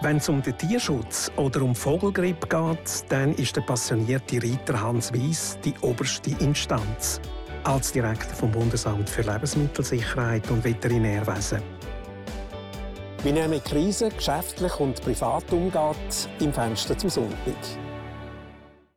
Wenn es um den Tierschutz oder um Vogelgrippe geht, dann ist der passionierte Reiter Hans Weiss die oberste Instanz als Direktor vom Bundesamt für Lebensmittelsicherheit und Veterinärwesen. Wie er mit Krisen geschäftlich und privat umgeht, im Fenster zum Sonntag.